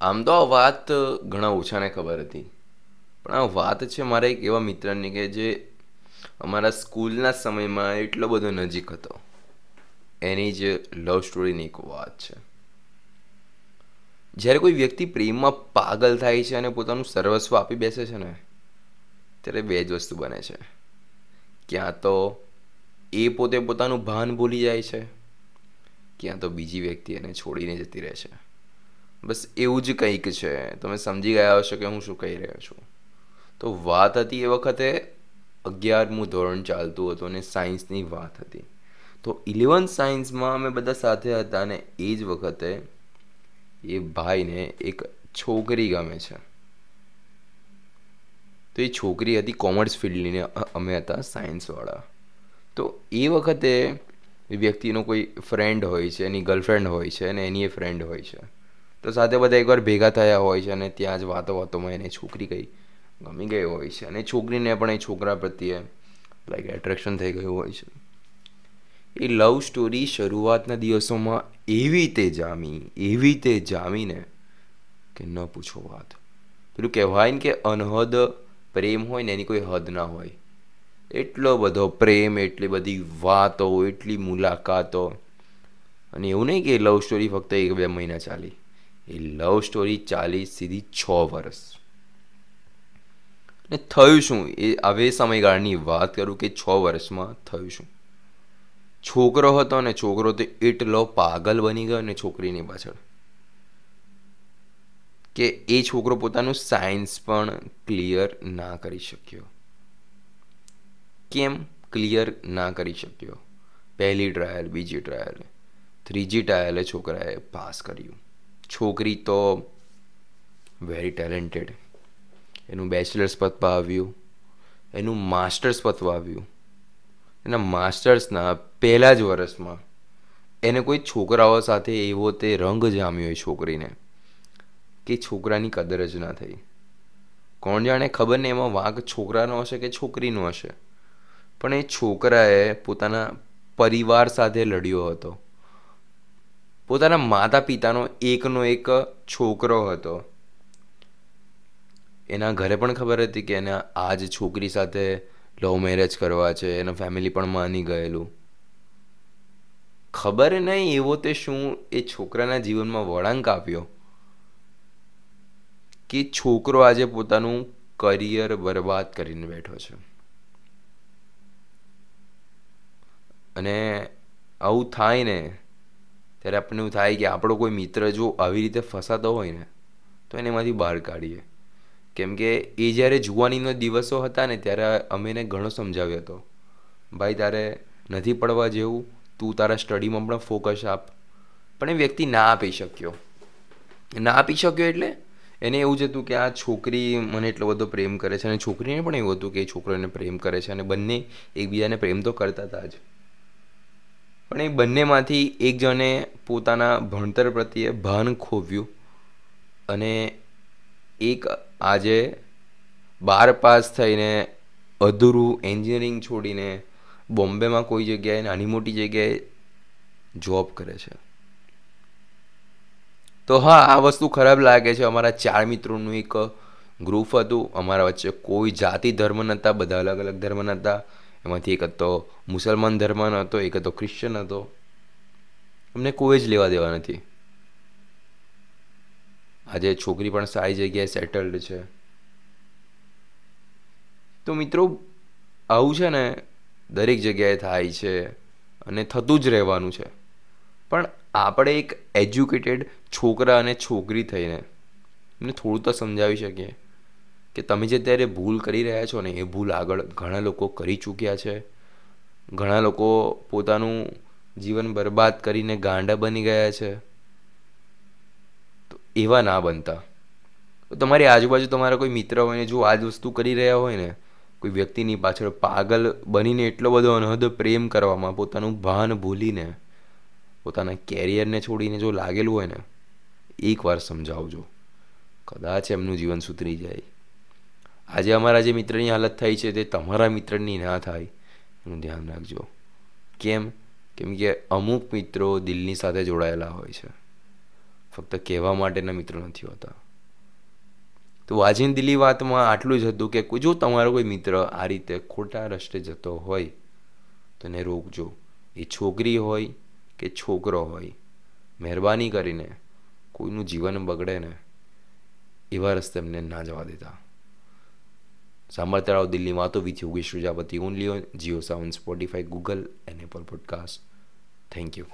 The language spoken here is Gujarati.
આમ તો આ વાત ઘણા ઓછાને ખબર હતી. પણ આ વાત છે મારા એક એવા મિત્રની કે જે અમારા સ્કૂલના સમયમાં એટલો બધો નજીક હતો. એની જ લવ સ્ટોરીની એક વાત છે. જ્યારે કોઈ વ્યક્તિ પ્રેમમાં પાગલ થાય છે અને પોતાનું સર્વસ્વ આપી બેસે છે ને, ત્યારે બે જ વસ્તુ બને છે. ક્યાં તો એ પોતે પોતાનું ભાન ભૂલી જાય છે, ક્યાં તો બીજી વ્યક્તિ એને છોડીને જતી રહે છે. બસ એવું જ કંઈક છે. તમે સમજી ગયા હશો કે હું શું કહી રહ્યો છું. તો વાત હતી એ વખતે અગિયારમું ધોરણ ચાલતું હતું અને સાયન્સની વાત હતી. તો ઇલેવન્થ સાયન્સમાં અમે બધા સાથે હતા અને એ જ વખતે એ ભાઈને એક છોકરી ગમે છે. તો એ છોકરી હતી કોમર્સ ફિલ્ડની અમે હતા સાયન્સવાળા. તો એ વખતે વ્યક્તિનો કોઈ ફ્રેન્ડ હોય છે, એની ગર્લફ્રેન્ડ હોય છે અને એની એ ફ્રેન્ડ હોય છે. તો સાથે બધા એકવાર ભેગા થયા હોય છે અને ત્યાં જ વાતો વાતોમાં એને છોકરી કઈ ગમી ગઈ હોય છે. અને છોકરીને પણ એ છોકરા પ્રત્યે લાઈક એટ્રેક્શન થઈ ગયું હોય છે. એ લવ સ્ટોરી શરૂઆતના દિવસોમાં એવી રીતે જામી, એવી રીતે જામીને કે ન પૂછો વાત. પેલું કહેવાય ને કે અનહદ પ્રેમ હોય ને એની કોઈ હદ ના હોય. એટલો બધો પ્રેમ, એટલી બધી વાતો, એટલી મુલાકાતો. અને એવું નહીં કે લવ સ્ટોરી ફક્ત એક બે મહિના ચાલી. એ લવ સ્ટોરી ચાલી સીધી છ વર્ષ ને થયું શું? એ હવે સમયગાળાની વાત કરું કે છ વર્ષમાં થયું શું? છોકરો હતો ને છોકરો તો એટલો પાગલ બની ગયો ને છોકરીની પાછળ કે એ છોકરો પોતાનું સાયન્સ પણ ક્લિયર ના કરી શક્યો. કેમ ક્લિયર ના કરી શક્યો? પહેલી ટ્રાયલ બીજી ટ્રાયલ ત્રીજી ટ્રાયલે છોકરાએ પાસ કર્યું. છોકરી તો વેરી ટેલેન્ટેડ એનું બેચલર્સ પતવા આવ્યું, એનું માસ્ટર્સ પતવા આવ્યું. એના માસ્ટર્સના પહેલા જ વર્ષમાં એને કોઈ છોકરાઓ સાથે એવો તે રંગ જામ્યો એ છોકરીને કે છોકરાની કદર જ ના થઈ. કોણ જાણે ખબર ને એમાં વાંક છોકરાનો હશે કે છોકરીનો હશે. પણ એ છોકરાએ પોતાના પરિવાર સાથે લડ્યો હતો. પોતાના માતા પિતાનો એકનો એક છોકરો હતો. એના ઘરે પણ ખબર હતી કે એને આ જ છોકરી સાથે લવ મેરેજ કરવા છે, એનો ફેમિલી પણ માની ગયેલું. ખબર નહીં એવો તે શું એ છોકરાના જીવનમાં વળાંક આપ્યો કે છોકરો આજે પોતાનું કરિયર બરબાદ કરીને બેઠો છે. અને આવું થાય ને ત્યારે આપણને એવું થાય કે આપણો કોઈ મિત્ર જો આવી રીતે ફસાતો હોય ને, તો એને એમાંથી બહાર કાઢીએ. કેમ કે એ જ્યારે જુવાનીનો દિવસો હતા ને, ત્યારે અમે એને ઘણો સમજાવ્યો હતો. ભાઈ, તારે નથી પડવા જેવું. તું તારા સ્ટડીમાં પણ ફોકસ આપ. પણ એ વ્યક્તિ ના આપી શક્યો. ના આપી શક્યો એટલે એને એવું જ હતું કે આ છોકરી મને એટલો બધો પ્રેમ કરે છે. અને છોકરીને પણ એવું હતું કે એ છોકરો એને પ્રેમ કરે છે અને બંને એકબીજાને પ્રેમ તો કરતા હતા જ. પણ એ બંનેમાંથી એક જણે પોતાના ભણતર પ્રત્યે ભાન ખોવ્યું અને એક આજે બાર પાસ થઈને અધૂરું એન્જિનિયરિંગ છોડીને બોમ્બેમાં કોઈ જગ્યાએ નાની મોટી જગ્યાએ જોબ કરે છે. તો હા, આ વસ્તુ ખરાબ લાગે છે. અમારા ચાર મિત્રોનું એક ગ્રુપ હતું. અમારા વચ્ચે કોઈ જાતિ ધર્મ નહોતા. બધા અલગ અલગ ધર્મ નહોતા. એમાંથી એક હતો મુસલમાન ધર્મનો હતો, એક હતો ક્રિશ્ચન હતો. અમને કોઈ જ લેવા દેવા નથી. આજે છોકરી પણ સારી જગ્યાએ સેટલ્ડ છે. તો મિત્રો, આવું છે ને, દરેક જગ્યાએ થાય છે અને થતું જ રહેવાનું છે. પણ આપણે એક એજ્યુકેટેડ છોકરા અને છોકરી થઈને એમને થોડું તો સમજાવી શકીએ. કે તમે જે અત્યારે ભૂલ કરી રહ્યા છો ને એ ભૂલ આગળ ઘણા લોકો કરી ચૂક્યા છે. ઘણા લોકો પોતાનું જીવન બરબાદ કરીને ગાંડા બની ગયા છે. તો એવા ના બનતા. તો તમારી આજુબાજુ તમારા કોઈ મિત્ર હોય ને જો આ જ વસ્તુ કરી રહ્યા હોય ને, કોઈ વ્યક્તિની પાછળ પાગલ બનીને એટલો બધો અનહદ પ્રેમ કરવામાં, પોતાનું ભાન ભૂલીને, પોતાના કેરિયરને છોડીને જો લાગેલું હોય ને, એકવાર સમજાવજો. કદાચ એમનું જીવન સુધરી જાય. આજે અમારા જે મિત્રની હાલત થઈ છે તે તમારા મિત્રની ના થાય. એનું ધ્યાન રાખજો. કેમ? કેમ કે અમુક મિત્રો દિલની સાથે જોડાયેલા હોય છે. ફક્ત કહેવા માટેના મિત્રો નથી હોતા. તો આજની દિલ્હી વાતમાં આટલું જ હતું કે જો તમારો કોઈ મિત્ર આ રીતે ખોટા રસ્તે જતો હોય, તો એને રોકજો. એ છોકરી હોય કે છોકરો હોય, મહેરબાની કરીને કોઈનું જીવન બગડે ને એવા રસ્તે એમને ના જવા દેતા. સાંભળતા રહો દિલ્હી વાતો with Yogesh Prajapati only on Jio Saavn Spotify Google and Apple podcast thank you